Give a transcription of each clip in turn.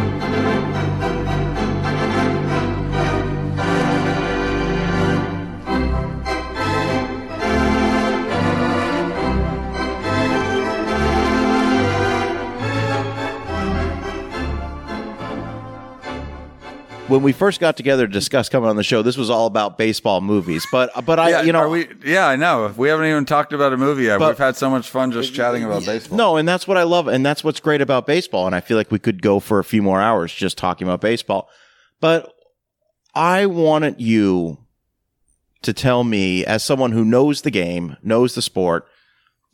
Thank you. When we first got together to discuss coming on the show, this was all about baseball movies. But but I yeah, you know are we yeah, I know. We haven't even talked about a movie yet. But- We've had so much fun just uh, chatting about baseball. No, and that's what I love, and that's what's great about baseball. And I feel like we could go for a few more hours just talking about baseball. But I wanted you to tell me, as someone who knows the game, knows the sport,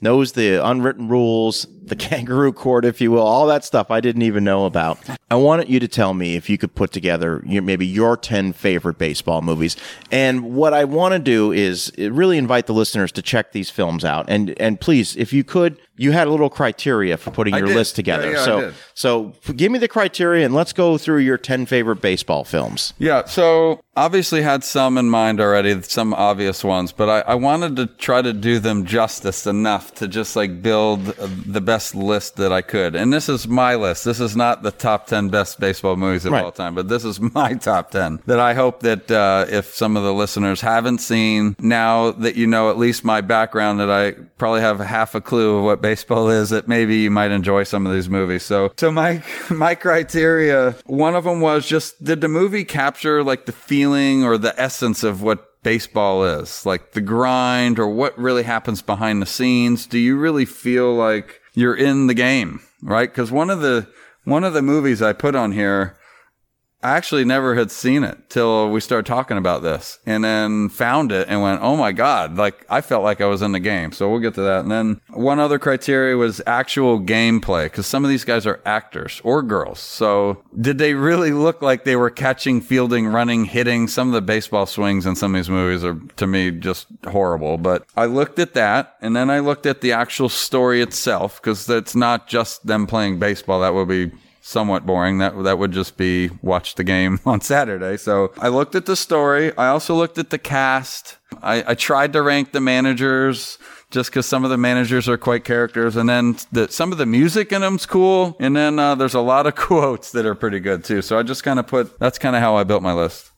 knows the unwritten rules, the kangaroo court, if you will, all that stuff I didn't even know about. I wanted you to tell me if you could put together your, maybe your 10 favorite baseball movies. And what I want to do is really invite the listeners to check these films out. And, and please, if you could, you had a little criteria for putting I your did. list together. Yeah, yeah, so, so give me the criteria and let's go through your 10 favorite baseball films. Yeah, so obviously had some in mind already, some obvious ones, but I, I wanted to try to do them justice enough to just like build uh, the best list that I could. And this is my list. This is not the top 10 best baseball movies of Right. all time, but this is my top 10 that I hope that uh, if some of the listeners haven't seen, now that you know at least my background, that I probably have half a clue of what baseball is, that maybe you might enjoy some of these movies. So, so my, my criteria, one of them was just, did the movie capture like the feeling or the essence of what baseball is? Like the grind or what really happens behind the scenes? Do you really feel like you're in the game? Right? Cause one of the, one of the movies I put on here, I actually never had seen it till we started talking about this and then found it and went, Oh my God. Like I felt like I was in the game. So we'll get to that. And then one other criteria was actual gameplay because some of these guys are actors or girls. So did they really look like they were catching, fielding, running, hitting? Some of the baseball swings in some of these movies are to me just horrible. But I looked at that and then I looked at the actual story itself because it's not just them playing baseball. That would be somewhat boring. That that would just be watch the game on Saturday. So I looked at the story. I also looked at the cast. I, I tried to rank the managers just because some of the managers are quite characters, and then the, some of the music in them's cool. And then uh, there's a lot of quotes that are pretty good too. So I just kind of put that's kind of how I built my list,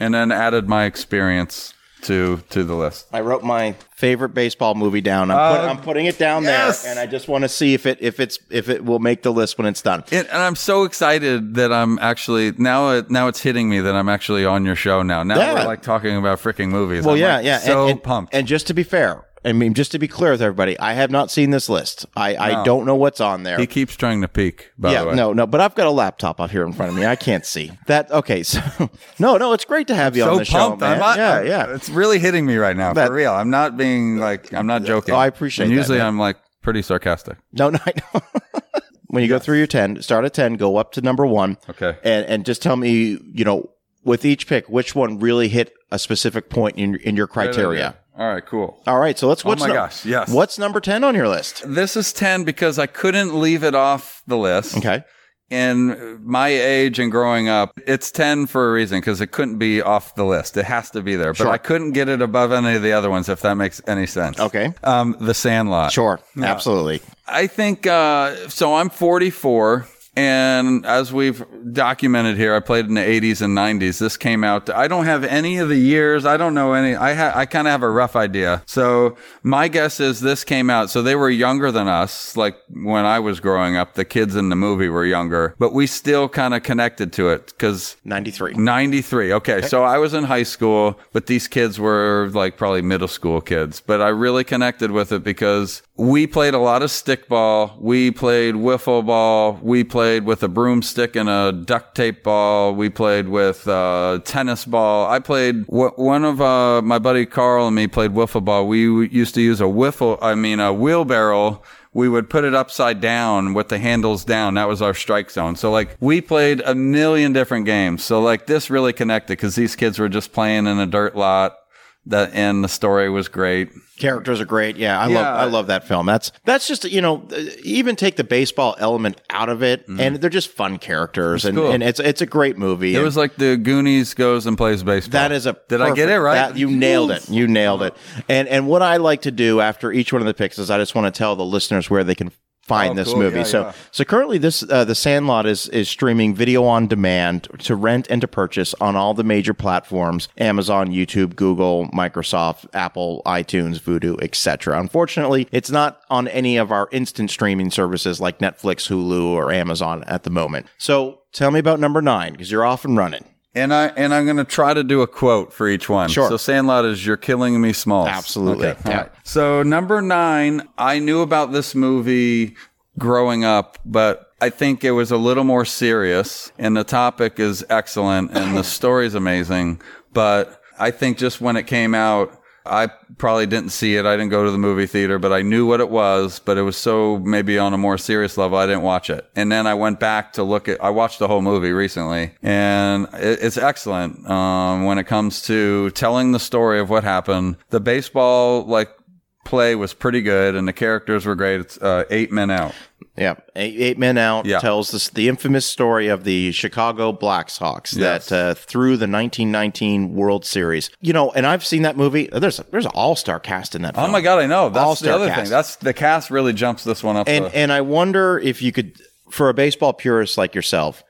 and then added my experience to to the list. I wrote my favorite baseball movie down. I'm, put, I'm uh, putting it down yes. there, and I just want to see if it if it's if it will make the list when it's done. And, and I'm so excited that I'm actually now. It, now it's hitting me that I'm actually on your show now. Now Yeah. we're like talking about freaking movies. Well, I'm, yeah, like, yeah. So and, and- pumped. And just to be fair, I mean, just to be clear with everybody, I have not seen this list. I, I don't know what's on there. he keeps trying to peek. By yeah, the way, no, no, but I've got a laptop up here in front of me. I can't see that. Okay, so no, no, it's great to have you So on the show, man. I'm not, yeah, yeah. It's really hitting me right now. That- for real. I'm not being like. I'm not joking. Oh, I appreciate And usually man. I'm like pretty sarcastic. No, no, I know. when you go through your ten, start at ten, go up to number one. Okay. and and just tell me, you know, with each pick, which one really hit a specific point in in your criteria. All right. Cool. All right, so let's. What's oh my nu- gosh, yes. What's number ten on your list? This is ten because I couldn't leave it off the list. Okay. in my age and growing up, it's 10 for a reason because it couldn't be off the list. It has to be there. But Sure. I couldn't get it above any of the other ones, if that makes any sense. Okay. Um, The Sandlot. Sure. Absolutely. I think, uh, so I'm 44. And as we've documented here, I played in the 80s and 90s. This came out. I don't have any of the years. I don't know any. I ha- I kind of have a rough idea. So my guess is this came out. So they were younger than us. Like when I was growing up, the kids in the movie were younger, but we still kind of connected to it because 93. 93. Okay. So I was in high school, but these kids were like probably middle school kids. But I really connected with it because we played a lot of stickball. We played wiffle ball. We played with a broomstick and a duct tape ball. We played with uh, tennis ball. I played one of uh, my buddy Carl and me played wiffle ball. We used to use a wiffle, I mean, a wheelbarrow we would put it upside down with the handles down. That was our strike zone. So like we played a million different games. So like this really connected because these kids were just playing in a dirt lot. That and the story was great. Characters are great. Yeah, I love I love that film. That's that's just you know uh, even take the baseball element out of it, and they're just fun characters, and, Mm-hmm. cool. and it's it's a great movie. It was like the Goonies goes and plays baseball. that is a Did I get it right? that- you nailed it. You nailed it. And and what I like to do after each one of the picks is I just want to tell the listeners where they can find Oh, this cool. movie. Yeah, so yeah. so currently this uh, The Sandlot is is streaming video on demand to rent and to purchase on all the major platforms: Amazon, YouTube, Google, Microsoft, Apple, iTunes, Vudu, etc. Unfortunately, it's not on any of our instant streaming services like Netflix, Hulu, or Amazon at the moment. So tell me about number 9 because you're off and running. And I and I'm going to try to do a quote for each one. Sure. So Sandlot is "You're killing me, small." Absolutely. Okay. Yeah. Right. So number nine, I knew about this movie growing up, but I think it was a little more serious. And the topic is excellent, and the story is amazing. But I think just when it came out. I probably didn't see it. I didn't go to the movie theater, but I knew what it was. But it was so maybe on a more serious level, I didn't watch it. And then I went back to look at. I watched the whole movie recently, and it, it's excellent um, when it comes to telling the story of what happened. The baseball like play was pretty good, and the characters were great. It's uh, eight men out. Yeah, eight, eight men out Yeah. tells this the infamous story of the Chicago Blackhawks Yes. that uh, through the 1919 World Series. You know, and I've seen that movie. There's a, there's an all star cast in that. Oh my god, I know. That's the All-star other cast. thing. That's the cast really jumps this one up. And to- and I wonder if you could, for a baseball purist like yourself,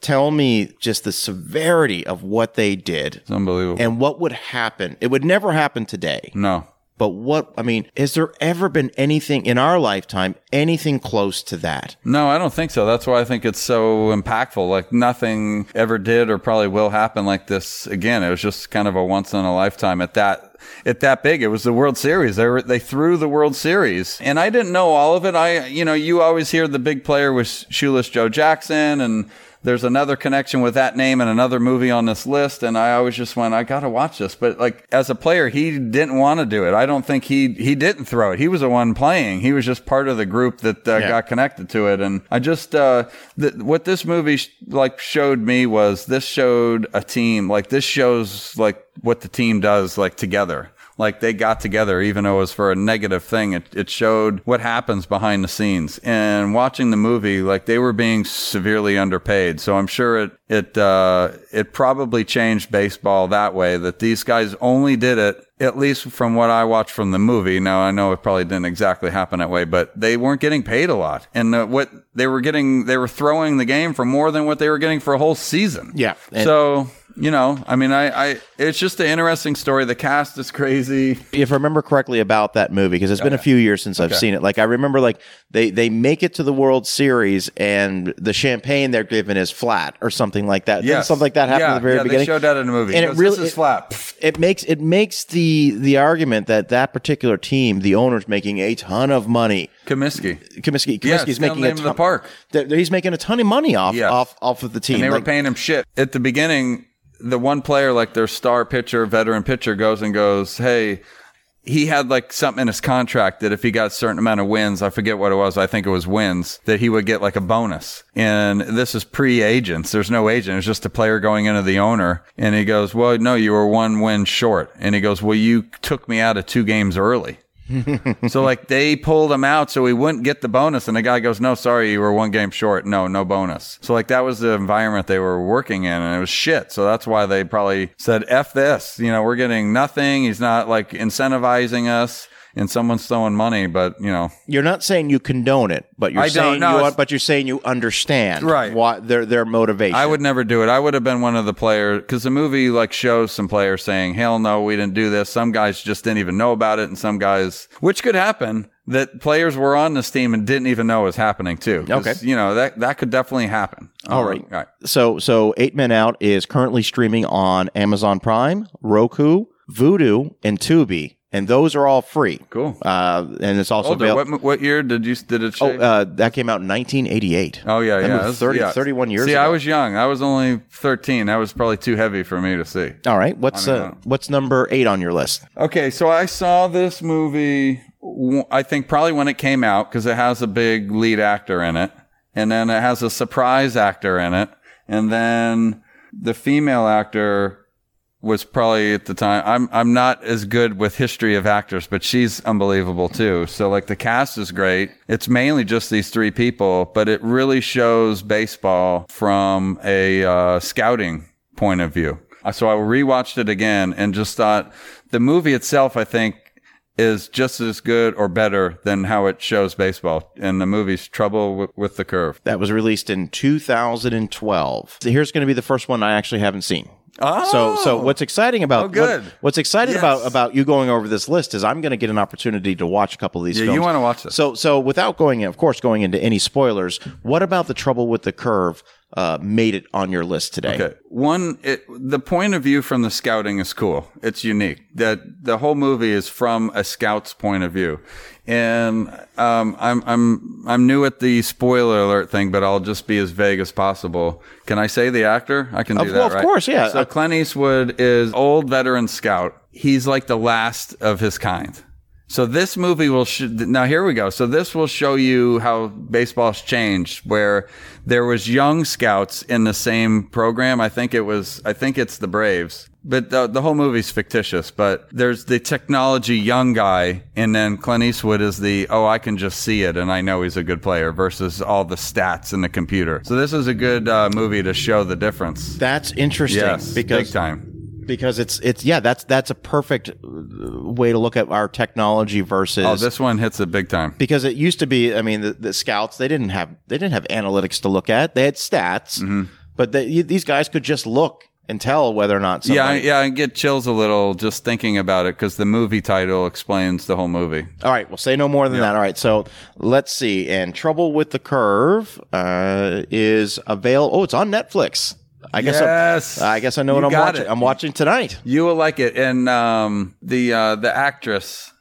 tell me just the severity of what they did it's unbelievable. and what would happen. It would never happen today. no. But what I mean, has there ever been anything in our lifetime anything close to that? No, I don't think so. That's why I think it's so impactful. Like nothing ever did or probably will happen like this again. It was just kind of a once in a lifetime at that at that big. It was the World Series. They were they threw the World Series. And I didn't know all of it. I you know, you always hear the big player was Shoeless Joe Jackson and there's another connection with that name and another movie on this list and I always just went I got to watch this. But like as a player he didn't want to do it. I don't think he he didn't throw it. He was the one playing. He was just part of the group that uh, Yeah. got connected to it. And I just uh th- what this movie sh- like showed me was this showed a team. Like this shows like what the team does like together like they got together even though it was for a negative thing it, it showed what happens behind the scenes and watching the movie like they were being severely underpaid so i'm sure it it uh it probably changed baseball that way that these guys only did it at least from what I watched from the movie. Now I know it probably didn't exactly happen that way, but they weren't getting paid a lot, and uh, what they were getting, they were throwing the game for more than what they were getting for a whole season. Yeah. So you know, I mean, I, I, it's just an interesting story. The cast is crazy. if I remember correctly about that movie, because it's been a few years since I've seen it. Like I remember, like they they make it to the World Series, and the champagne they're given is flat or something like that. Didn't something like that happened yeah, at the very yeah, beginning. They showed that in the movie, And it goes, really- this is flat. it makes it makes the the argument that that particular team, the owner's making a ton of money. Comiskey. Comiskey, Yeah, Comiskey's making a name of the park. he's making a ton of money off Yes. off off of the team. And they Like, were paying him shit. At the beginning, the one player, like their star pitcher, veteran pitcher, goes and goes, Hey, he had like something in his contract that if he got a certain amount of wins, I forget what it was, I think it was wins, that he would get like a bonus. And this is pre agents. There's no agent. It's just a player going into the owner. And he goes, Well, no, you were one win short. And he goes, Well, you took me out of two games early. So like they pulled him out so he wouldn't get the bonus and the guy goes no sorry you were one game short. No no bonus. So like that was the environment they were working in and it was shit. So that's why they probably said f this. You know we're getting nothing. He's not like incentivizing us and someone's throwing money but you know you're not saying you condone it, but you're I don't, saying you it's- but you're saying you understand Right. why their their motivation. I would never do it. I would have been one of the players because the movie like shows some players saying, "Hell no, we didn't do this." Some guys just didn't even know about it, and some guys, which could happen, that players were on this team and didn't even know it was happening too. 'Cause, Okay. you know that that could definitely happen. All right. all right. So so Eight Men Out is currently streaming on Amazon Prime, Roku, Vudu, and Tubi, and those are all free. Cool. Uh, and it's also Older. available. What, what year did you did it? Oh, uh, that came out in 1988. Oh yeah, That yeah. was- 30 yeah. 31 years See, ago. I was young. I was only thirteen. That was probably too heavy for me to see. All right, what's uh, what's number eight on your list? Okay, so I saw this movie. I think probably when it came out because it has a big lead actor in it, and then it has a surprise actor in it, and then the female actor was probably at the time. I'm I'm not as good with history of actors, but she's unbelievable too. So like the cast is great. It's mainly just these three people, but it really shows baseball from a uh, scouting point of view. Uh, So I rewatched it again and just thought the movie itself, I think, is just as good or better than how it shows baseball in the movie's Trouble with, with the Curve. That was released in 2012. So here's going to be the first one I actually haven't seen. Oh, So, so oh. what's exciting about Oh, good. what- what's exciting Yes. about about you going over this list is I'm going to get an opportunity to watch a couple of these. Yeah, films. you wanna watch this. So, so without going, of course, going into any spoilers, what about the Trouble with the Curve uh, made it on your list today? Okay. One, it, the point of view from the scouting is cool. It's unique. That the whole movie is from a scout's point of view, and um, I'm I'm I'm new at the spoiler alert thing, but I'll just be as vague as possible. Can I say the actor? I can do Of- that. well, of right? course, yeah. So Clint Eastwood is old veteran scout. He's like the last of his kind. So this movie will sh- now here we go. So this will show you how baseball's changed where there was young scouts in the same program. I think it was I think it's the Braves. But the, the whole movie's fictitious, but there's the technology young guy and then Clint Eastwood is the oh I can just see it and I know he's a good player versus all the stats in the computer. So this is a good uh, movie to show the difference. That's interesting Yes, because big time. Because it's it's yeah that's that's a perfect uh, way to look at our technology versus Oh, this one hits it big time. because it used to be i mean the, the scouts they didn't have they didn't have analytics to look at they had stats Mm-hmm. but they, these guys could just look and tell whether or not somebody, Yeah, I- yeah, I get chills a little just thinking about it because the movie title explains the whole movie. all right we'll say no more than that all right so let's see and trouble with the curve uh, is avail oh it's on netflix i guess Yes. I, I guess i know You what i'm watching it. i'm watching tonight You will like it, and um, the uh, the actress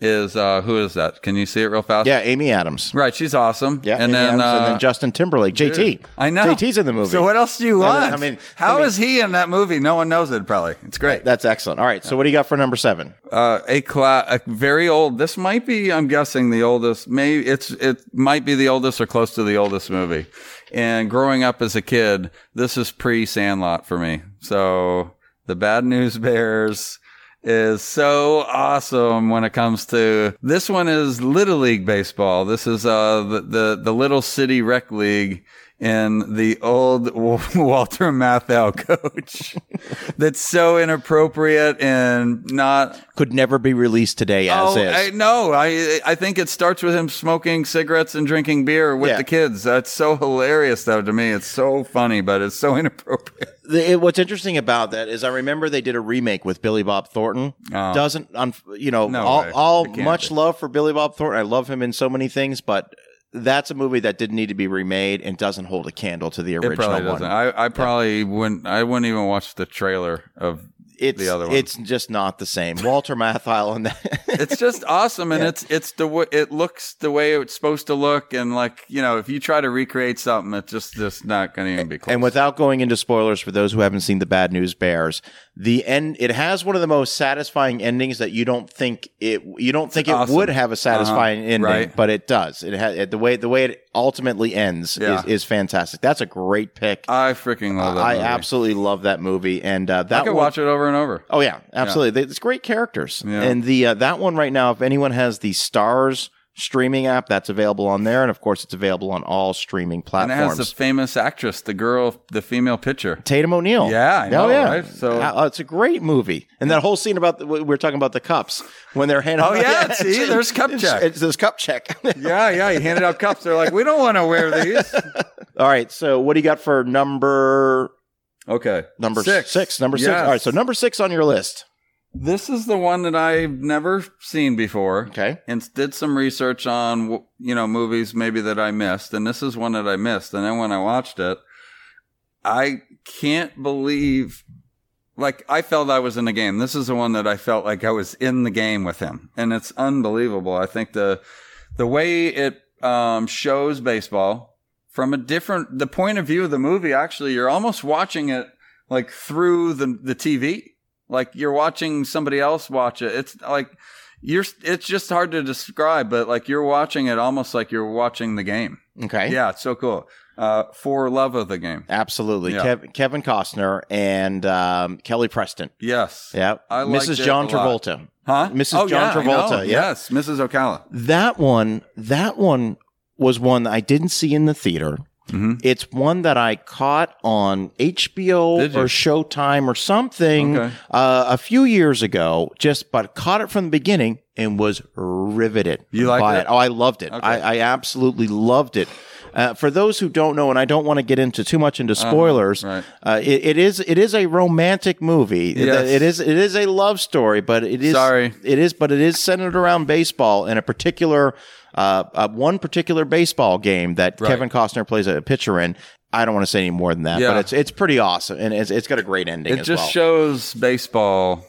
is uh, who is that? Can you see it real fast? yeah amy adams right. She's awesome. yeah and Amy then Adams, uh, and then justin timberlake jt I know jt's in the movie So what else do you want? I mean- how I is he in that movie? No one knows it. Probably it's great. that's excellent all right so what do you got for number seven uh, a cla- a very old. This might be, I'm guessing, the oldest. Maybe it's it might be the oldest or close to the oldest movie. And growing up as a kid, this is pre Sandlot for me. So the Bad News Bears is so awesome when it comes to this one is little league baseball. This is uh the the, the little city rec league and the old Walter Matthau coach. That's so inappropriate and not could never be released today as oh, is I, no, I I think it starts with him smoking cigarettes and drinking beer with Yeah. the kids. That's so hilarious, though. To me, it's so funny, but it's so inappropriate. The- it- what's interesting about that is I remember they did a remake with Billy Bob Thornton. Oh. Doesn't un, you know No all, all much be. love for Billy Bob Thornton. I love him in so many things, but that's a movie that didn't need to be remade and doesn't hold a candle to the It original probably one. doesn't. I, I probably wouldn't. I wouldn't even watch the trailer of. it's the other one. it's just not the same. Walter Matthau and that. It's just awesome, and it's it's the way it looks the way it's supposed to look, and like you know, if you try to recreate something, it's just just not going to even be close. And without going into spoilers for those who haven't seen the Bad News Bears, the end it has one of the most satisfying endings that you don't think it you don't think it would have a satisfying Uh-huh. ending, Right. but it does. It has it, the way the way it ultimately ends Yeah. is, is fantastic. That's a great pick. I freaking love that. I movie. absolutely love that movie, and uh, I that could one, watch it over and over. Oh yeah, absolutely. They- It's great characters, Yeah. and the uh, that one right now. If anyone has the Stars streaming app, that's available on there, and of course, it's available on all streaming platforms. And it has the famous actress, the girl, the female pitcher. Tatum O'Neal. Yeah, I know, Oh, yeah. right? So- Uh, it's a great movie, and that whole scene about the, we were talking about the cups when they're handing. Oh, yeah, see, there's cup check. It's, there's cup check. Yeah, yeah. He handed out cups. They're like, we don't want to wear these. All right, so what do you got for number Okay, number six. six? Number six. All right, so number six on your list. This is the one that I've never seen before. Okay. And did some research on, you know, movies maybe that I missed. And this is one that I missed. And then when I watched it, I can't believe, like, I felt I was in the game. This is the one that I felt like I was in the game with him. And it's unbelievable. I think the, the way it, um, shows baseball from a different, the point of view of the movie, actually, you're almost watching it like through the, the TV. Like you're watching somebody else watch it. It's like, you're, it's just hard to describe, but like you're watching it almost like you're watching the game. Okay. Yeah, it's so cool. Uh, for love of the game. Absolutely. Yeah. Kev- Kevin Costner and um, Kelly Preston. Yes. Yeah. Mrs. John. Travolta. Huh? Mrs. Oh, John yeah, Travolta, yeah. Yes, Mrs. Ocala. That one, that one was one that I didn't see in the theater. It's one that I caught on HBO or Showtime or something Okay. uh, a few years ago. Just but caught it from the beginning and was riveted. You liked by it? Oh, I loved it. I, I absolutely loved it. Uh, for those who don't know, and I don't want to get into too much into spoilers, Uh-huh. right. uh, it, it is it is a romantic movie. Yes. It is it is a love story, but it is Sorry. it is, but it is centered around baseball and a particular uh, uh, one particular baseball game that Kevin Costner plays a pitcher in. I don't want to say any more than that, Yeah. but it's it's pretty awesome and it's, it's got a great ending It just well. shows baseball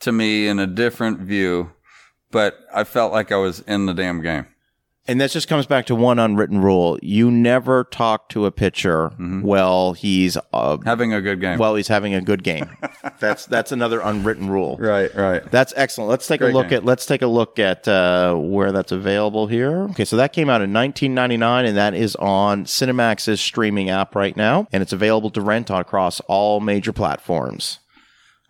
to me in a different view, but I felt like I was in the damn game. And this just comes back to one unwritten rule: you never talk to a pitcher Mm-hmm. while he's uh, Having a good game. while he's having a good game. that's that's another unwritten rule. right, right. That's excellent. Let's take a look game. at let's take a look at uh, where that's available here. Okay, so that came out in 1999, and that is on Cinemax's streaming app right now, and it's available to rent across all major platforms.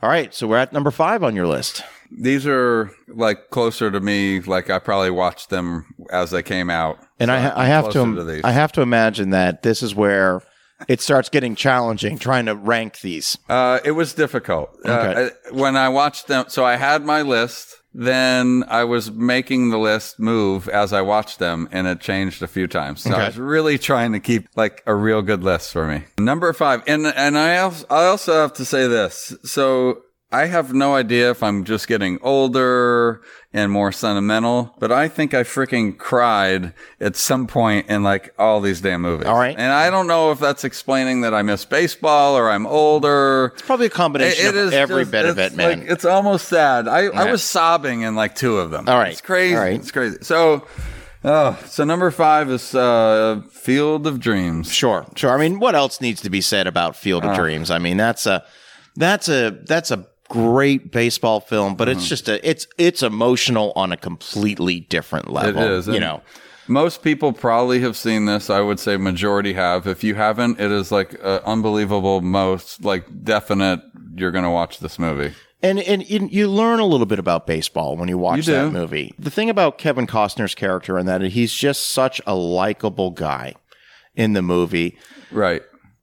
All right, so we're at number five on your list. These are like closer to me. Like I probably watched them as they came out. And So I, I have to, these. I have to imagine that this is where it starts getting challenging trying to rank these. Uh, it was difficult Okay. uh, when I watched them. So I had my list. Then I was making the list move as I watched them, and it changed a few times. So Okay. I was really trying to keep like a real good list for me. Number five, and and I also, I also have to say this. So I have no idea if I'm just getting older and more sentimental, but I think I freaking cried at some point in like all these damn movies. All right. and I don't know if that's explaining that I miss baseball or I'm older. It's probably a combination of every just- bit of it, man. Like, it's almost sad. I, I was sobbing in like two of them. All right. It's crazy. All right. It's crazy. So, oh, so number five is uh, Field of Dreams. Sure, sure. I mean, what else needs to be said about Field Uh. of Dreams? I mean, that's a that's a that's a great baseball film, but Mm-hmm. it's just a it's it's emotional on a completely different level. is, you know. Most people probably have seen this. I would say majority have. If you haven't, it is like unbelievable. Most like definite. You're gonna watch this movie. And and you, you learn a little bit about baseball when you watch You that movie. The thing about Kevin Costner's character in that he's just such a likable guy in the movie. Right.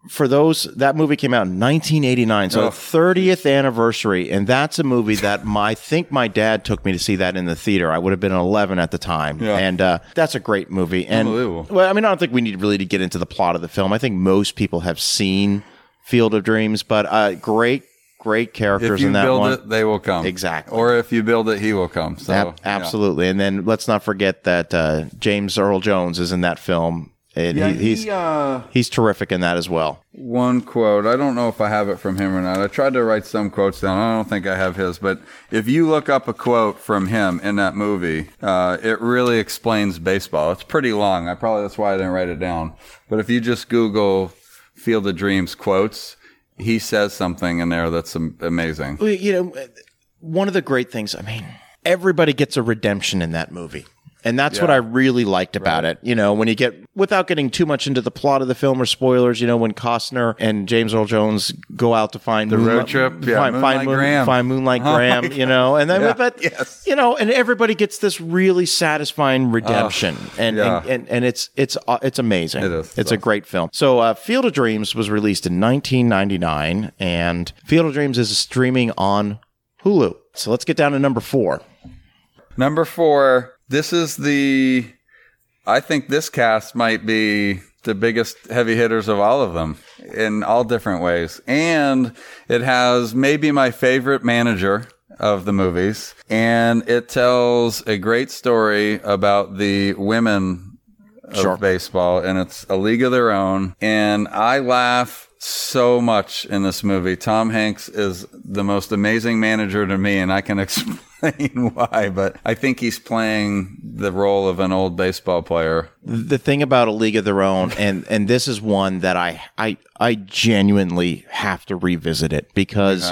For those that movie came out in 1989, so Oh, 30th anniversary, and that's a movie that my I think my dad took me to see that in the theater. I would have been 11 at the time, Yeah. and uh, that's a great movie. And well, I mean, I don't think we need really to get into the plot of the film. I think most people have seen Field of Dreams, but uh, great, great characters If you in that build one. it, they will come. Exactly. Or if you build it, he will come. So Ab- yeah. absolutely. And then let's not forget that uh, James Earl Jones is in that film. And Yeah, he, he's he, uh, he's terrific in that as well. one quote. I don't know if I have it from him or not. I tried to write some quotes down. I don't think I have his, but if you look up a quote from him in that movie, uh, it really explains baseball. It's pretty long. I probably that's why I didn't write it down. But if you just Google Field of Dreams quotes, he says something in there that's amazing. Well, You know, one of the great things, I mean, everybody gets a redemption in that movie. And that's what I really liked about it. You know, when you get, without getting too much into the plot of the film or spoilers, you know, when Costner and James Earl Jones go out to find the road trip? Yeah, find, Moonlight find, Graham. find Moonlight Oh Graham, you know, and then, Yeah, but, yes. you know, and everybody gets this really satisfying redemption. and, yeah. and, and, and it's, it's, uh, it's amazing. It is. It's a great film. So, uh, Field of Dreams was released in 1999, and Field of Dreams is streaming on Hulu. So let's get down to number four. Number four, this is the, I think this cast might be the biggest heavy hitters of all of them in all different ways. And it has maybe my favorite manager of the movies. And it tells a great story about the women of Sure. baseball and it's a league of their own. And I laugh so much in this movie. Tom Hanks is the most amazing manager to me, and I can explain why, but I think he's playing the role of an old baseball player. The thing about a league of their own, and and this is one that I I I genuinely have to revisit it because.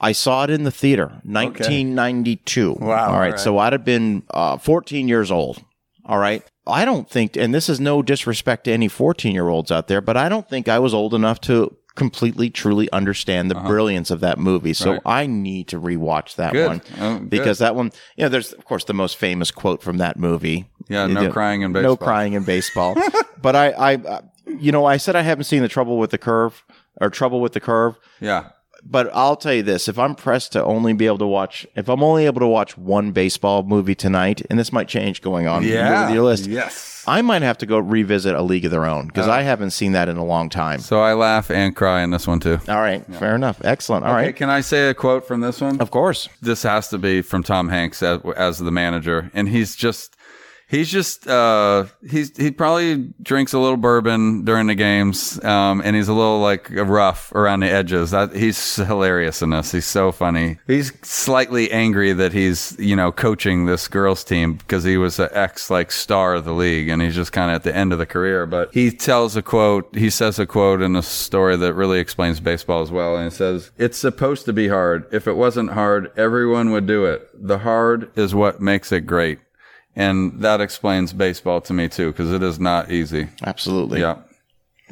I saw it in the theater, 1992. Wow, All right, right. so I'd have been uh, 14 years old. All right. I don't think, and this is no disrespect to any 14 year olds out there, but I don't think I was old enough to completely, truly understand the brilliance of that movie. So Uh-huh. I need to rewatch that Good. one Oh, because that one, you know, there's of course the most famous quote from that movie. Yeah, You no know, crying in No baseball. crying in baseball. but I, I, uh, you know, I said I haven't seen the Trouble with the Curve or Trouble with the Curve, Yeah. But I'll tell you this: if I'm pressed to only be able to watch, if I'm only able to watch one baseball movie tonight, and this might change going on with your list, Yes. I might have to go revisit A League of Their Own because uh. I haven't seen that in a long time. So I laugh and cry in this one too. All right, fair enough, excellent. All Hey, right, can I say a quote from this one? of course. this has to be from Tom Hanks as, as the manager, and he's just he's just uh he's he probably drinks a little bourbon during the games, um, and he's a little like rough around the edges. That he's hilarious in this. He's so funny. He's slightly angry that he's you know coaching this girls team because he was an ex like star of the league, and he's just kind of at the end of the career. But he tells a quote. He says a quote in a story that really explains baseball as well, and it says, "It's supposed to be hard. If it wasn't hard, everyone would do it. The hard is what makes it great." And that explains baseball to me too, because it is not easy. Absolutely, Yeah,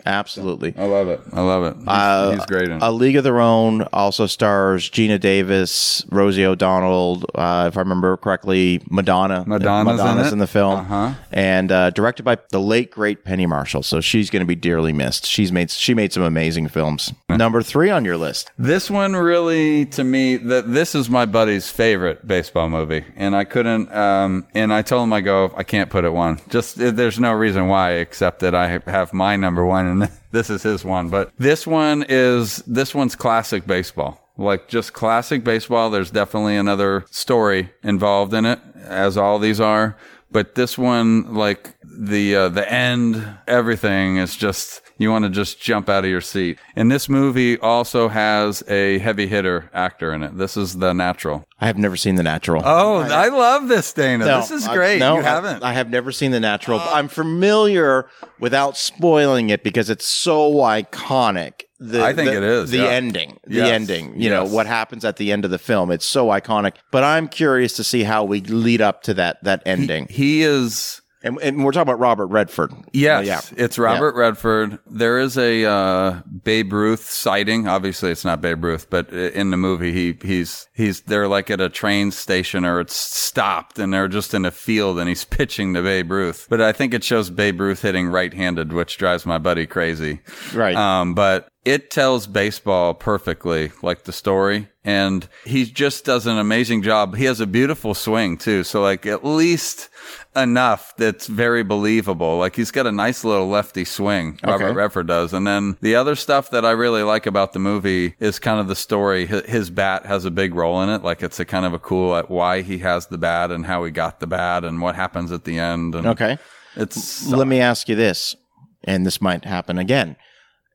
absolutely. I love it. I love it. He's, Uh, he's great in it. A League of Their Own also stars Geena Davis, Rosie O'Donnell, uh, if I remember correctly, Madonna. Madonna's in in the film, Uh-huh. and uh, directed by the late great Penny Marshall. So she's going to be dearly missed. She's made she made some amazing films. Number three on your list. This one really, to me, that this is my buddy's favorite baseball movie, and I couldn't. Um, and I told him, I go, I can't put it one. Just there's no reason why, except that I have my number one, and this is his one. But this one is this one's classic baseball. Like just classic baseball. There's definitely another story involved in it, as all these are. But this one, like the uh, the end, everything is just you want to just jump out of your seat. And this movie also has a heavy hitter actor in it. This is the natural. I have never seen The Natural. Oh, I love this, Dana. No, this is I- great. no, you I- haven't. I, have never seen The Natural. I'm familiar without spoiling it because it's so iconic. The, I think the- it is, the yeah. ending. The Yes, ending. You know what happens at the end of the film. It's so iconic. But I'm curious to see how we lead up to that that ending. he is. And, and we're talking about Robert Redford. Yes, Uh, yeah. it's Robert Redford. There is a uh, Babe Ruth sighting. Obviously, it's not Babe Ruth, but in the movie, he he's he's they're like at a train station or it's stopped, and they're just in a field, and he's pitching to Babe Ruth. But I think it shows Babe Ruth hitting right-handed, which drives my buddy crazy. Right. Um, but it tells baseball perfectly, like the story. And he just does an amazing job. He has a beautiful swing too. So like at least enough that's very believable. Like he's got a nice little lefty swing. Robert Okay. Redford does. And then the other stuff that I really like about the movie is kind of the story. His, bat has a big role in it. Like it's a kind of a cool at why he has the bat and how he got the bat and what happens at the end. And okay. it's Let me ask you this, and this might happen again.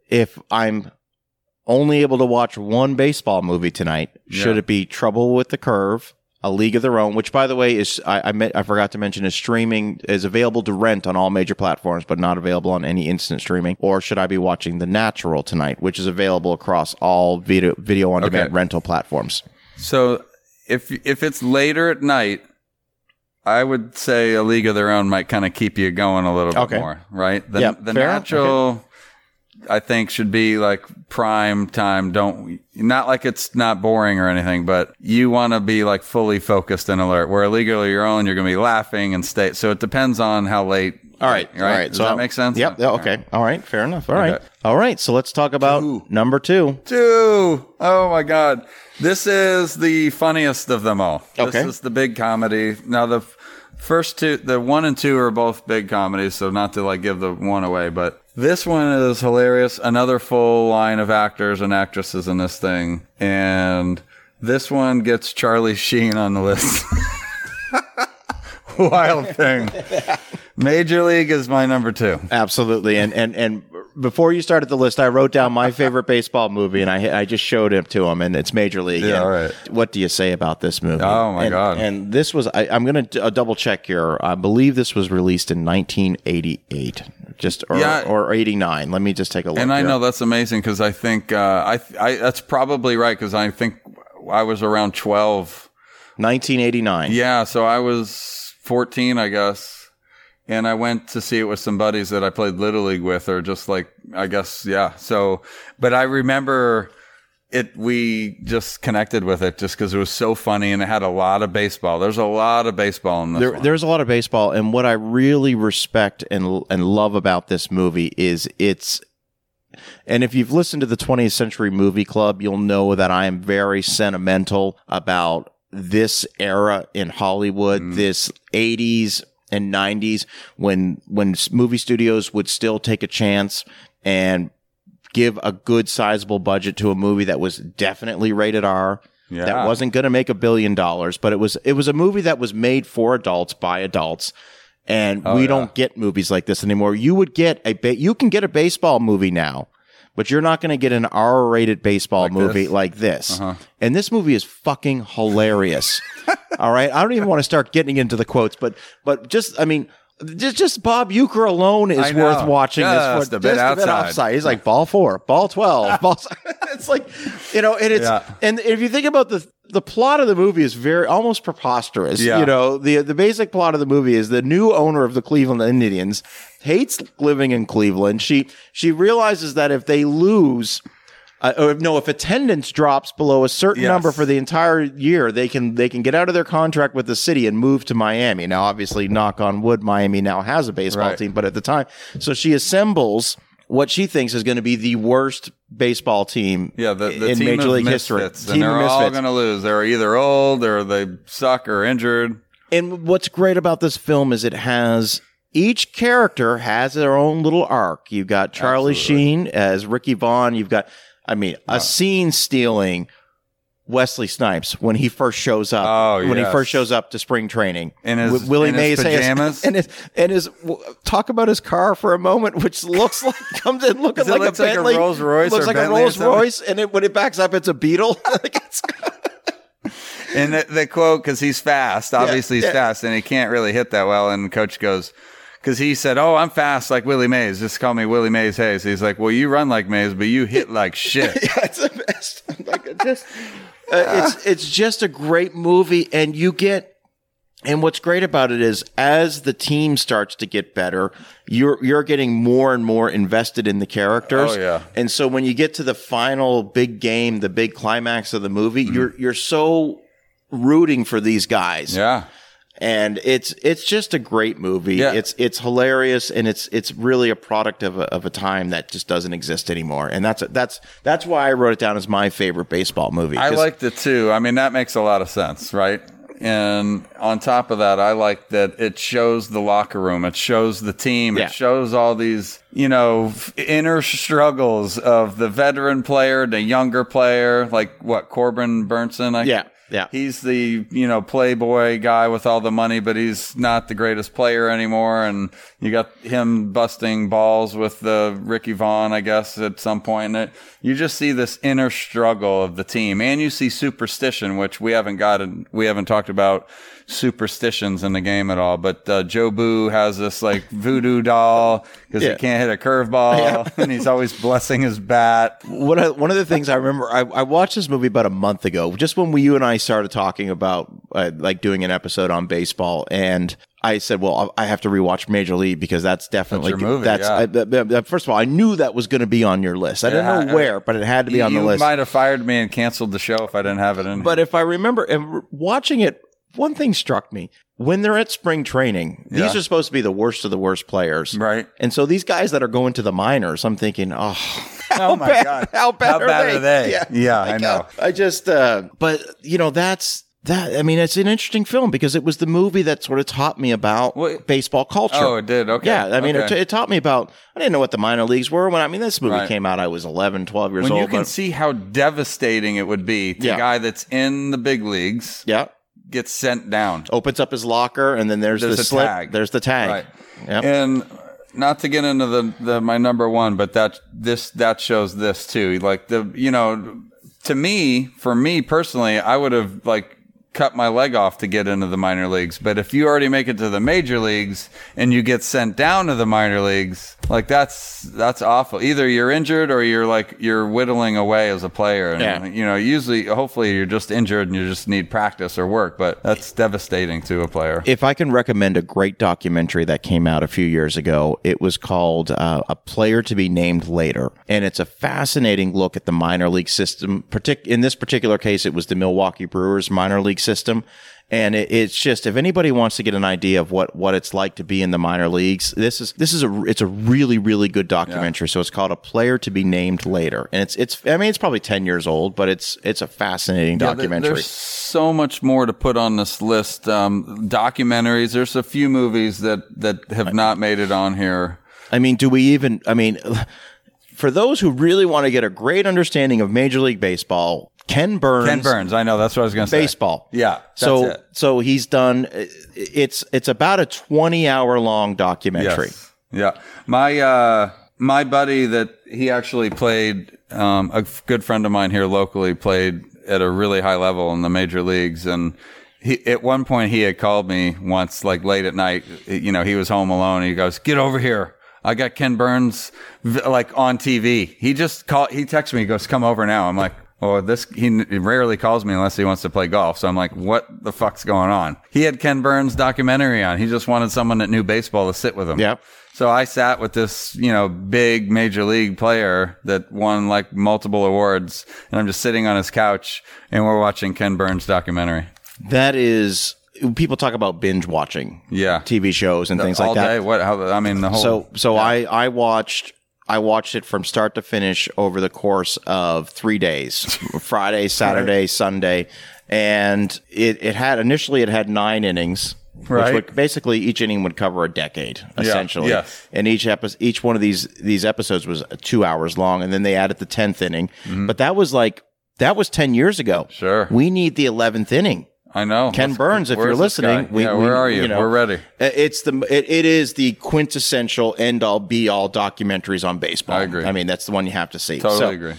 If I'm only able to watch one baseball movie tonight, should it be Trouble with the Curve, A League of Their Own, which by the way is I I, met, I forgot to mention is streaming is available to rent on all major platforms, but not available on any instant streaming. Or should I be watching The Natural tonight, which is available across all video video on demand Okay. rental platforms? So if if it's later at night, I would say a league of their own might kind of keep you going a little bit Okay. more, right? The, Yep, the natural, I think, should be like prime time. Don't not like it's not boring or anything, but you want to be like fully focused and alert. Where of your own, you're going to be laughing and stay. So it depends on how late. All right. right. All right. Does that make sense? Yep. yeah, okay. All right. Fair enough. All right. Okay. All right. So let's talk about number two. Two. Oh my God. This is the funniest of them all. Okay. This is the big comedy. Now the first two, the one and two are both big comedies, so not to like give the one away, but this one is hilarious. Another full line of actors and actresses in this thing. And this one gets Charlie Sheen on the list. Wild thing. Major League is my number two. Absolutely. And and and before you started the list, I wrote down my favorite baseball movie, and I I just showed it to him, and it's Major League. Yeah, all right. What do you say about this movie? Oh, my And- God. And this was I, I'm going to uh, double check here. I believe this was released in 1988, just or, Yeah. or 89. Let me just take a look. And I here. know that's amazing because I think uh, I, I that's probably right because I think I was around twelve. 1989. Yeah, so I was fourteen, I guess, and I went to see it with some buddies that I played little league with, or just like I guess yeah. So, but I remember it we just connected with it just because it was so funny and it had a lot of baseball. There's a lot of baseball in this There, one. there's a lot of baseball, and what I really respect and and love about this movie is it's. And if you've listened to the 20th Century Movie Club, you'll know that I am very sentimental about this era in Hollywood, mm. this 80s and 90s when when movie studios would still take a chance and give a good sizable budget to a movie that was definitely rated R yeah. that wasn't going to make a billion dollars, but it was it was a movie that was made for adults by adults. And oh, we Oh, yeah. don't get movies like this anymore. You would get a ba- you can get a baseball movie now, but you're not going to get an R-rated baseball movie this? like this. Uh-huh. And this movie is fucking hilarious. All right, I don't even want to start getting into the quotes, but but just I mean. Just, just Bob Uecker alone is worth watching Just this for. a bit outside. offside. He's like ball four, ball twelve, ball. it's like, you know, and it's Yeah. and if you think about the the plot of the movie is very almost preposterous. Yeah. You know, the the basic plot of the movie is the new owner of the Cleveland Indians hates living in Cleveland. She she realizes that if they lose uh, if, no, if attendance drops below a certain Yes. number for the entire year, they can they can get out of their contract with the city and move to Miami. Now, obviously, knock on wood, Miami now has a baseball Right. team, but at the time, so she assembles what she thinks is going to be the worst baseball team Yeah, the, the in team Major League history. misfits, Team they're all going to lose. They're either old or they suck or injured. And what's great about this film is it has each character has their own little arc. You've got Charlie Absolutely. Sheen as Ricky Vaughn. You've got, I mean, a scene stealing Wesley Snipes when he first shows up. Oh, when he first shows up to spring training. In his- Wi- Willie in his Mays has- pajamas? and his and his talk about his car for a moment, which looks like comes in looking like a like a Bentley. Rolls-Royce looks like Bentley a Rolls. Royce, and it, when it backs up, it's a Beetle. And the, the quote, because he's fast, obviously he's yeah. fast, and he can't really hit that well. And coach goes, because he said, "Oh, I'm fast like Willie Mays. Just call me Willie Mays Hayes." He's like, "Well, you run like Mays, but you hit like shit." Yeah, it's the best. Like just, uh, it's it's just a great movie, and you get. And what's great about it is, as the team starts to get better, you're you're getting more and more invested in the characters. Oh, yeah. And so when you get to the final big game, the big climax of the movie, you're you're so rooting for these guys yeah, and it's it's just a great movie. Yeah. It's it's hilarious, and it's it's really a product of a, of a time that just doesn't exist anymore. And that's that's that's why I wrote it down as my favorite baseball movie. I liked it too. I mean, that makes a lot of sense, right? And on top of that, I like that it shows the locker room. It shows the team. Yeah. It shows all these, you know, inner struggles of the veteran player, the younger player, like what Corbin Bernsen. I, Yeah, yeah. He's the you know playboy guy with all the money, but he's not the greatest player anymore. And you got him busting balls with the Ricky Vaughn, I guess, at some point. And it, you just see this inner struggle of the team, and you see superstition, which we haven't gotten, we haven't talked about superstitions in the game at all. But uh, Jobu has this like voodoo doll because Yeah. he can't hit a curveball, and he's always blessing his bat. one of, one of the things I remember, I, I watched this movie about a month ago, just when we, you and I started talking about uh, like doing an episode on baseball, and I said, "Well, I I have to rewatch Major League because that's definitely That's movie, That's yeah. I- th- th- first of all, I knew that was going to be on your list. I didn't know I- where, but it had to be on the list. you might have fired me and canceled the show if I didn't have it in. But if I remember and watching it, one thing struck me. When they're at spring training, these Yeah. are supposed to be the worst of the worst players. Right. And so these guys that are going to the minors, I'm thinking, oh, how Oh my bad, God. How bad, How are, bad they? are they? Yeah, Yeah, I know. uh, I just, uh, but you know, that's that. I mean, it's an interesting film because it was the movie that sort of taught me about baseball culture. Oh, it did? Okay. Yeah. I mean, it, Okay. it taught me about, I didn't know what the minor leagues were when, I mean, this movie Right. came out, I was 11, 12 years when old. you can see how devastating it would be to Yeah. a guy that's in the big leagues yeah. Gets sent down. Opens up his locker and then there's, There's the a slip. tag. There's the tag. Right. Yep. And not to get into the, the my number one, but that this that shows this too. Like the you know, to me, for me personally, I would have like cut my leg off to get into the minor leagues. But if you already make it to the major leagues and you get sent down to the minor leagues, like that's that's awful. Either you're injured or you're like you're whittling away as a player. And, Yeah. You know, usually, hopefully, you're just injured and you just need practice or work. But that's devastating to a player. If I can recommend a great documentary that came out a few years ago, it was called uh, A Player to Be Named Later. And it's a fascinating look at the minor league system. Partic- in this particular case, it was the Milwaukee Brewers minor league system. And it, it's just if anybody wants to get an idea of what, what it's like to be in the minor leagues, this is this is a it's a really really good documentary. So it's called A Player to Be Named Later, and it's it's I mean it's probably ten years old, but it's it's a fascinating Yeah, documentary. There's so much more to put on this list. Um, documentaries. There's a few movies that that have not made it on here. I mean, do we even? I mean, for those who really want to get a great understanding of Major League Baseball, Ken Burns, Ken Burns. I know. That's what I was going to say. baseball. Yeah. So it. so he's done. It's it's about a twenty hour long documentary. Yes. Yeah. My uh my buddy that he actually played um a good friend of mine here locally played at a really high level in the major leagues and he, at one point he had called me once like late at night you know he was home alone he goes get over here I got Ken Burns like on TV he just called he texted me he goes come over now I'm like well, this he rarely calls me unless he wants to play golf. So I'm like, what the fuck's going on? He had Ken Burns documentary on. He just wanted someone that knew baseball to sit with him. Yep. So I sat with this, you know, big major league player that won like multiple awards, and I'm just sitting on his couch and we're watching Ken Burns documentary. That is people talk about binge watching, Yeah. TV shows and things All like that. day. What? How? I mean, the whole. So so I I watched I watched it from start to finish over the course of three days, Friday, Saturday, Sunday, and it it had initially it had nine innings. Right. Which would, basically each inning would cover a decade, essentially. yes. And each episode, each one of these these episodes was two hours long, and then they added the tenth inning. But that was like that was ten years ago. Mm-hmm. Sure. We need the eleventh inning. I know Ken Let's- Burns, if you're listening, we, yeah, we- where are you? know, We're ready. uh, It's the it, it is the quintessential end all be all documentaries on baseball. I agree. I mean, that's the one you have to see. Totally so, agree.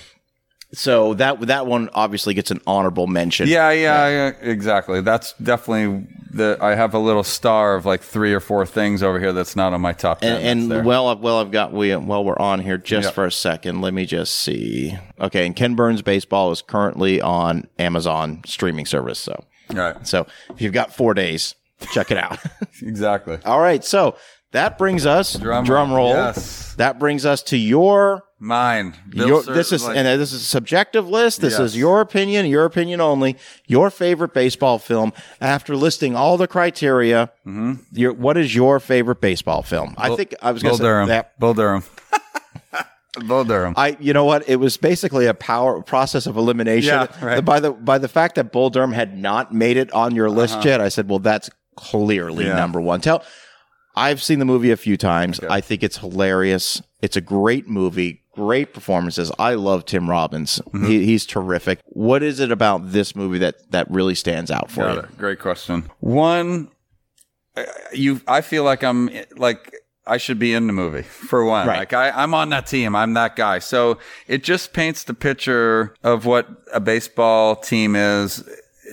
So that that one obviously gets an honorable mention. Yeah, yeah, yeah, exactly. That's definitely the. I have a little star of like three or four things over here that's not on my top ten. And, and there. well, well, I've got we well, we're on here just Yep. for a second. Let me just see. Okay, and Ken Burns baseball is currently on Amazon streaming service. So, right, so if you've got four days, check it out. exactly. All right, so that brings us Drum drum roll. Yes. That brings us to your Mine. Your, this is like- and this is a subjective list. This Yes. is your opinion, your opinion only. Your favorite baseball film. After listing all the criteria, Mm-hmm. your, what is your favorite baseball film? I think I was going to say Durham. that. Bull Durham. Bull Durham. I, you know what? It was basically a power process of elimination. Yeah, right. By the by, the fact that Bull Durham had not made it on your list yet, I said, well, that's clearly Uh-huh. Yeah. number one. Tell. I've seen the movie a few times. I think it's hilarious. It's a great movie. Great performances. I love Tim Robbins. Mm-hmm. He, he's terrific. What is it about this movie that that really stands out for Got you? it. Great question. One, you. I feel like I'm like I should be in the movie for one. Right. Like I, I'm on that team. I'm that guy. So it just paints the picture of what a baseball team is.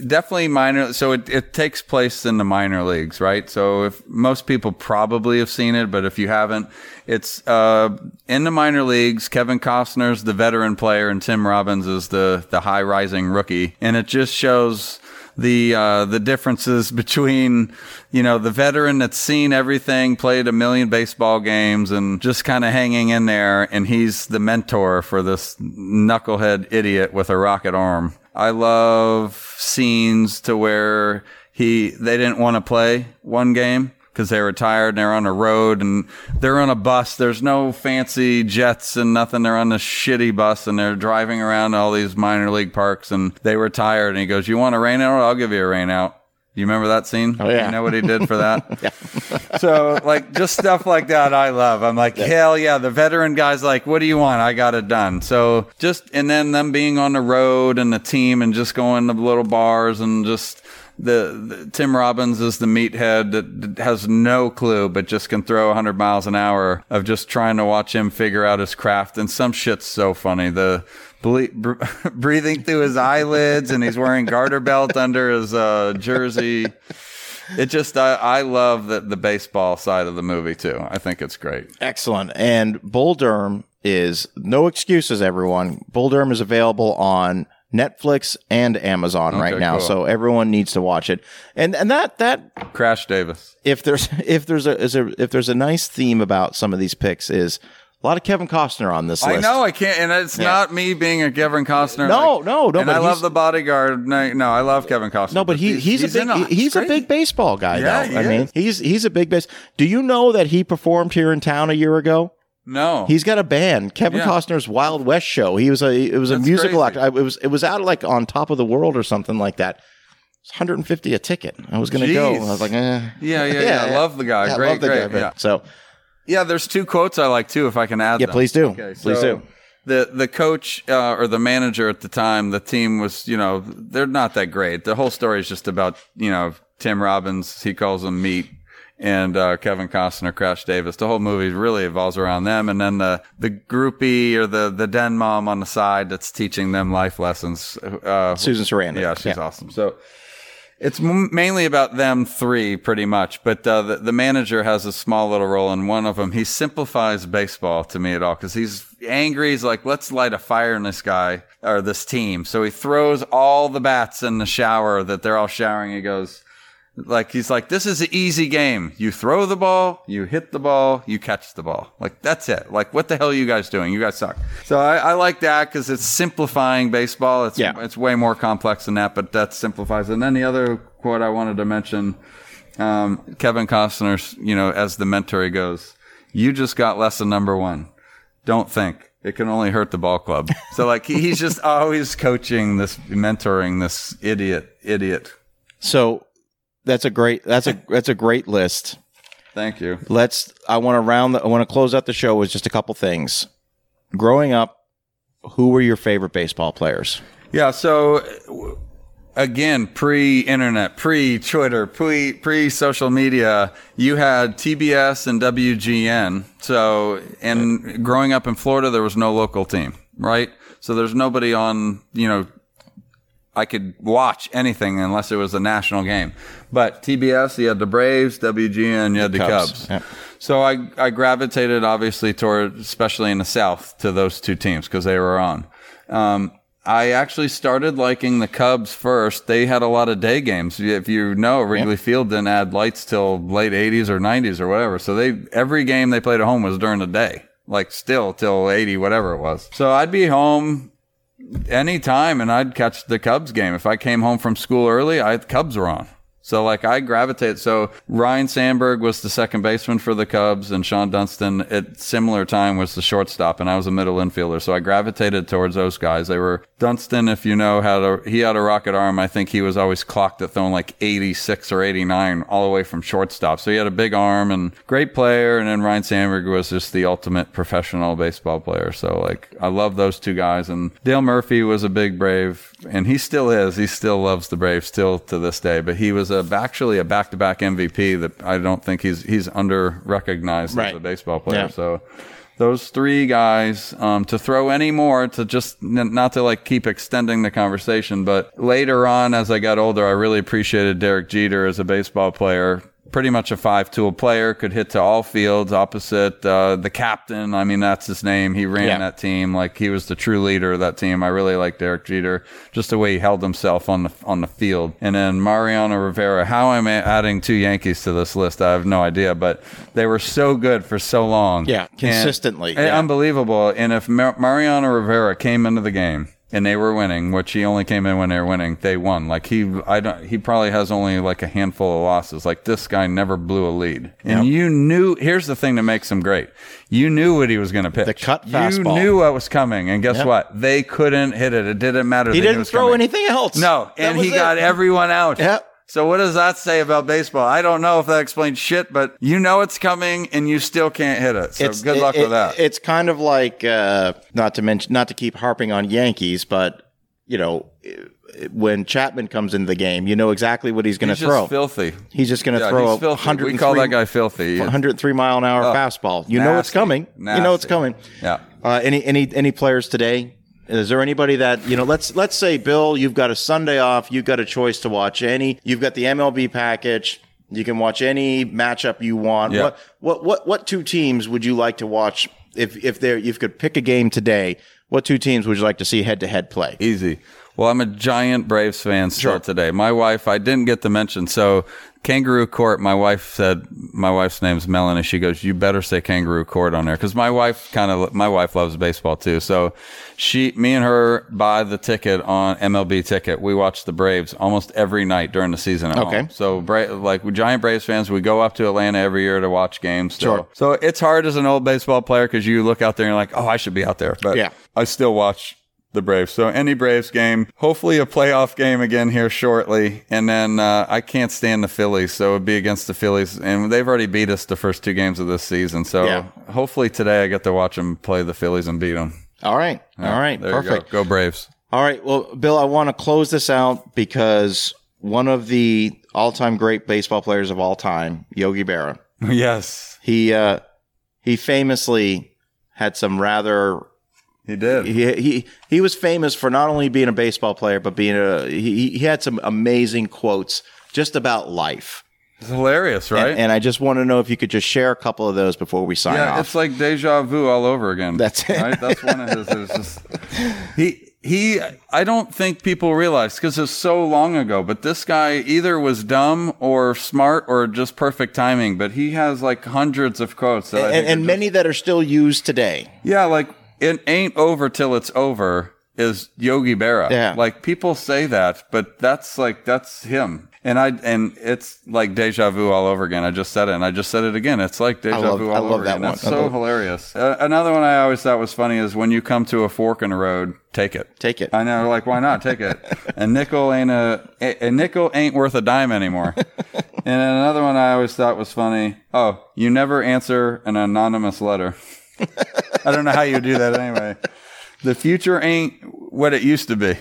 Definitely minor. So it, it takes place in the minor leagues, right? So if most people probably have seen it, but if you haven't, it's uh, in the minor leagues. Kevin Costner's the veteran player, and Tim Robbins is the the high rising rookie, and it just shows the uh, the differences between you know the veteran that's seen everything, played a million baseball games, and just kind of hanging in there, and he's the mentor for this knucklehead idiot with a rocket arm. I love scenes to where he they didn't want to play one game because they're retired and they're on the road and they're on a bus. There's no fancy jets and nothing. They're on a shitty bus and they're driving around all these minor league parks and they were tired. And he goes, "You want a rain out? I'll give you a rain out." You remember that scene? Oh, yeah. You know what he did for that? So like just stuff like that I love. I'm like, hell yeah, the veteran guy's like, what do you want? I got it done. So just and then them being on the road and the team and just going to little bars and just the, the Tim Robbins is the meathead that has no clue, but just can throw 100 miles an hour of just trying to watch him figure out his craft. And some shit's so funny. The ble- br- breathing through his eyelids, and he's wearing garter belt under his uh, jersey. It just I, I love the, the baseball side of the movie too. I think it's great. Excellent. And Bull Durham is no excuses, everyone. Bull Durham is available on Netflix and Amazon right now, cool. so everyone needs to watch it. And and that that Crash Davis. if there's if there's a, is a if there's a nice theme about some of these picks is a lot of Kevin Costner on this list. I know I can't, and it's not me being a Kevin Costner. No, like- no, no, And I love the bodyguard. No, no, I love Kevin Costner. No, but he, he's, a big he's a big baseball guy Yeah, though. I mean, he's he's a big base. Do you know that he performed here in town a year ago? No, He's got a band, Kevin Yeah. Costner's Wild West Show. He was a it was a That's musical crazy. actor. I, it was it was out like on top of the world or something like that. It's 150 a ticket. I was going to go. I was like, eh. Yeah, yeah, yeah. I love the guy. Yeah, Great, the great. guy, yeah. So Yeah, there's two quotes I like too. If I can add, yeah, them. please do. Okay, please do. The the coach uh, or the manager at the time, the team was, you know, they're not that great. The whole story is just about, you know, Tim Robbins. He calls them meat. And uh, Kevin Costner, Crash Davis. The whole movie really evolves around them, and then the the groupie or the the den mom on the side that's teaching them life lessons. Uh, Susan Sarandon. yeah, she's awesome. So it's m- mainly about them three, pretty much. But uh, the, the manager has a small little role in one of them. He simplifies baseball to me at all because he's angry. He's like, let's light a fire in this guy or this team. So he throws all the bats in the shower that they're all showering. He goes, like he's like, this is an easy game. You throw the ball, you hit the ball, you catch the ball. Like that's it. Like what the hell are you guys doing? You guys suck. So I, I like that because it's simplifying baseball. It's Yeah. it's way more complex than that, but that simplifies. it. And then the other quote I wanted to mention, um, Kevin Costner's, you know, as the mentor, he goes, "You just got lesson number one. Don't think." It can only hurt the ball club. So like he's just always coaching this, mentoring this idiot, idiot. So that's a great that's a that's a great list. Thank you. Let's I want to round the, I want to close out the show with just a couple things. Growing up, who were your favorite baseball players? Yeah. So again, pre-internet, pre-Twitter, pre pre-social media, you had TBS and WGN. So, and growing up in Florida, there was no local team, right? So there's nobody on, you know, I could watch anything unless it was a national game. But TBS, you had the Braves, WGN, you had the Cubs. Cubs. Yeah. So I, I gravitated obviously toward, especially in the South, to those two teams because they were on. Um, I actually started liking the Cubs first. They had a lot of day games. If you know, Wrigley Field didn't add lights till late 80s or 90s or whatever. So they every game they played at home was during the day, like still till 80, whatever it was. So I'd be home anytime and I'd catch the Cubs game. If I came home from school early, I Cubs were on. So like I gravitate. So Ryne Sandberg was the second baseman for the Cubs, and Shawon Dunston at similar time was the shortstop, and I was a middle infielder. So I gravitated towards those guys. They were Dunston, if you know, had a he had a rocket arm. I think he was always clocked at throwing like 86 or 89 all the way from shortstop. So he had a big arm and great player. And then Ryne Sandberg was just the ultimate professional baseball player. So like I love those two guys. And Dale Murphy was a big Brave, and he still is. He still loves the Braves still to this day. But he was a, actually a back-to-back MVP that I don't think he's he's under recognized as a baseball player. Yeah. So those three guys um, to throw any more to just n- not to like keep extending the conversation but later on as i got older i really appreciated derek jeter as a baseball player pretty much a five tool player could hit to all fields opposite uh, the captain. I mean that's his name. He ran Yeah. that team. Like he was the true leader of that team. I really like derek jeter just the way he held himself on the on the field. And then mariano rivera. How am i adding two yankees to this list? I have no idea but they were so good for so long. Yeah, consistently, and yeah. unbelievable. And if Mar- Mariano Rivera came into the game and they were winning, which he only came in when they were winning, they won. Like he, I don't, he probably has only like a handful of losses. Like this guy never blew a lead. And Yep. you knew, here's the thing that makes him great. You knew what he was going to pitch. The cut fastball. You knew what was coming. And guess Yep. what? They couldn't hit it. It didn't matter. He didn't throw coming. anything else. No, That and he it. got everyone out. Yep. So what does that say about baseball? I don't know if that explains shit, but you know it's coming and you still can't hit it. So good it- luck it- with that. It's kind of like uh, not to mention not to keep harping on Yankees, but you know, when Chapman comes into the game, you know exactly what he's going to throw. filthy. he's just going to Yeah, throw a. 103, We call that guy filthy. 103 mile an hour fastball. You know it's nasty. coming. You know it's coming. Yeah. Uh, any any any players today? Is there anybody that you know? Let's let's say Bill, you've got a Sunday off. You've got a choice to watch any. You've got the MLB package. You can watch any matchup you want. Yeah. What what what what two teams would you like to watch if if there you could pick a game today? What two teams would you like to see head to head play? Easy. Well, I'm a giant Braves fan still Sure. today. My wife, I didn't get to mention. So, Kangaroo Court, my wife said, my wife's name's Melanie. She goes, You better say Kangaroo Court on there. Cause my wife kind of, my wife loves baseball too. So, she, me and her buy the ticket on MLB ticket. We watch the Braves almost every night during the season. At Okay. home. So, Bra- like, we giant Braves fans, we go up to Atlanta every year to watch games. still. Sure. So, it's hard as an old baseball player because you look out there and you're like, Oh, I should be out there. But Yeah. I still watch the Braves. So any Braves game, hopefully a playoff game again here shortly. And then uh, I can't stand the Phillies, so it'd be against the Phillies, and they've already beat us the first two games of this season. So Yeah. hopefully today I get to watch them play the Phillies and beat them. All right, all right, There perfect. go. Go Braves. All right. Well, Bill, I want to close this out because one of the all-time great baseball players of all time, Yogi Berra, yes, he uh, he famously had some rather he did. he, he he was famous for not only being a baseball player but being a he, he had some amazing quotes just about life. It's hilarious, right? And, and I just want to know if you could just share a couple of those before we sign yeah, off. it's like deja vu all over again. That's it. Right? That's one of his. It's just, he he. I don't think people realize because it's so long ago. But this guy either was dumb or smart or just perfect timing. But he has like hundreds of quotes. That I and, and just- many that are still used today. yeah, like it ain't over till it's over is Yogi Berra. Yeah. Like people say that, but that's like that's him. And I and it's like deja vu all over again. I just said it, and I just said it again. It's like deja love- vu I all love over that again. one. That's I so love- hilarious. Uh, another one I always thought was funny is when you come to a fork in the road, take it. Take it. I know, like why not take it? a nickel ain't a, a a nickel ain't worth a dime anymore. and another one I always thought was funny. Oh, you never answer an anonymous letter. I don't know how you do that anyway. The future ain't what it used to be.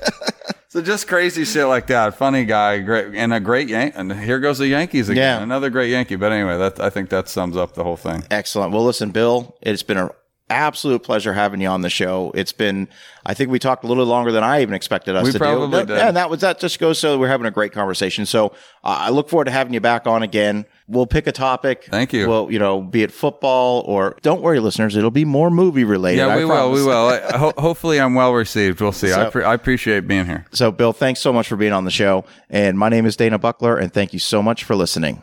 so just crazy shit like that. Funny guy, great, and a great Yankee. And here goes the Yankees again. Yeah. Another great Yankee. But anyway, that I think that sums up the whole thing. Excellent. Well, listen, Bill, it's been an absolute pleasure having you on the show. It's been, I think we talked a little longer than I even expected us We to probably do. did. Yeah, and that was that. Just goes so we're having a great conversation. So uh, I look forward to having you back on again. We'll pick a topic. Thank you. Well, you know, be it football or don't worry, listeners, it'll be more movie related. Yeah, we will. We will. I- Ho- hopefully, I'm well received. We'll see. I, pre- I appreciate being here. So, Bill, thanks so much for being on the show. And my name is Dana Buckler, and thank you so much for listening.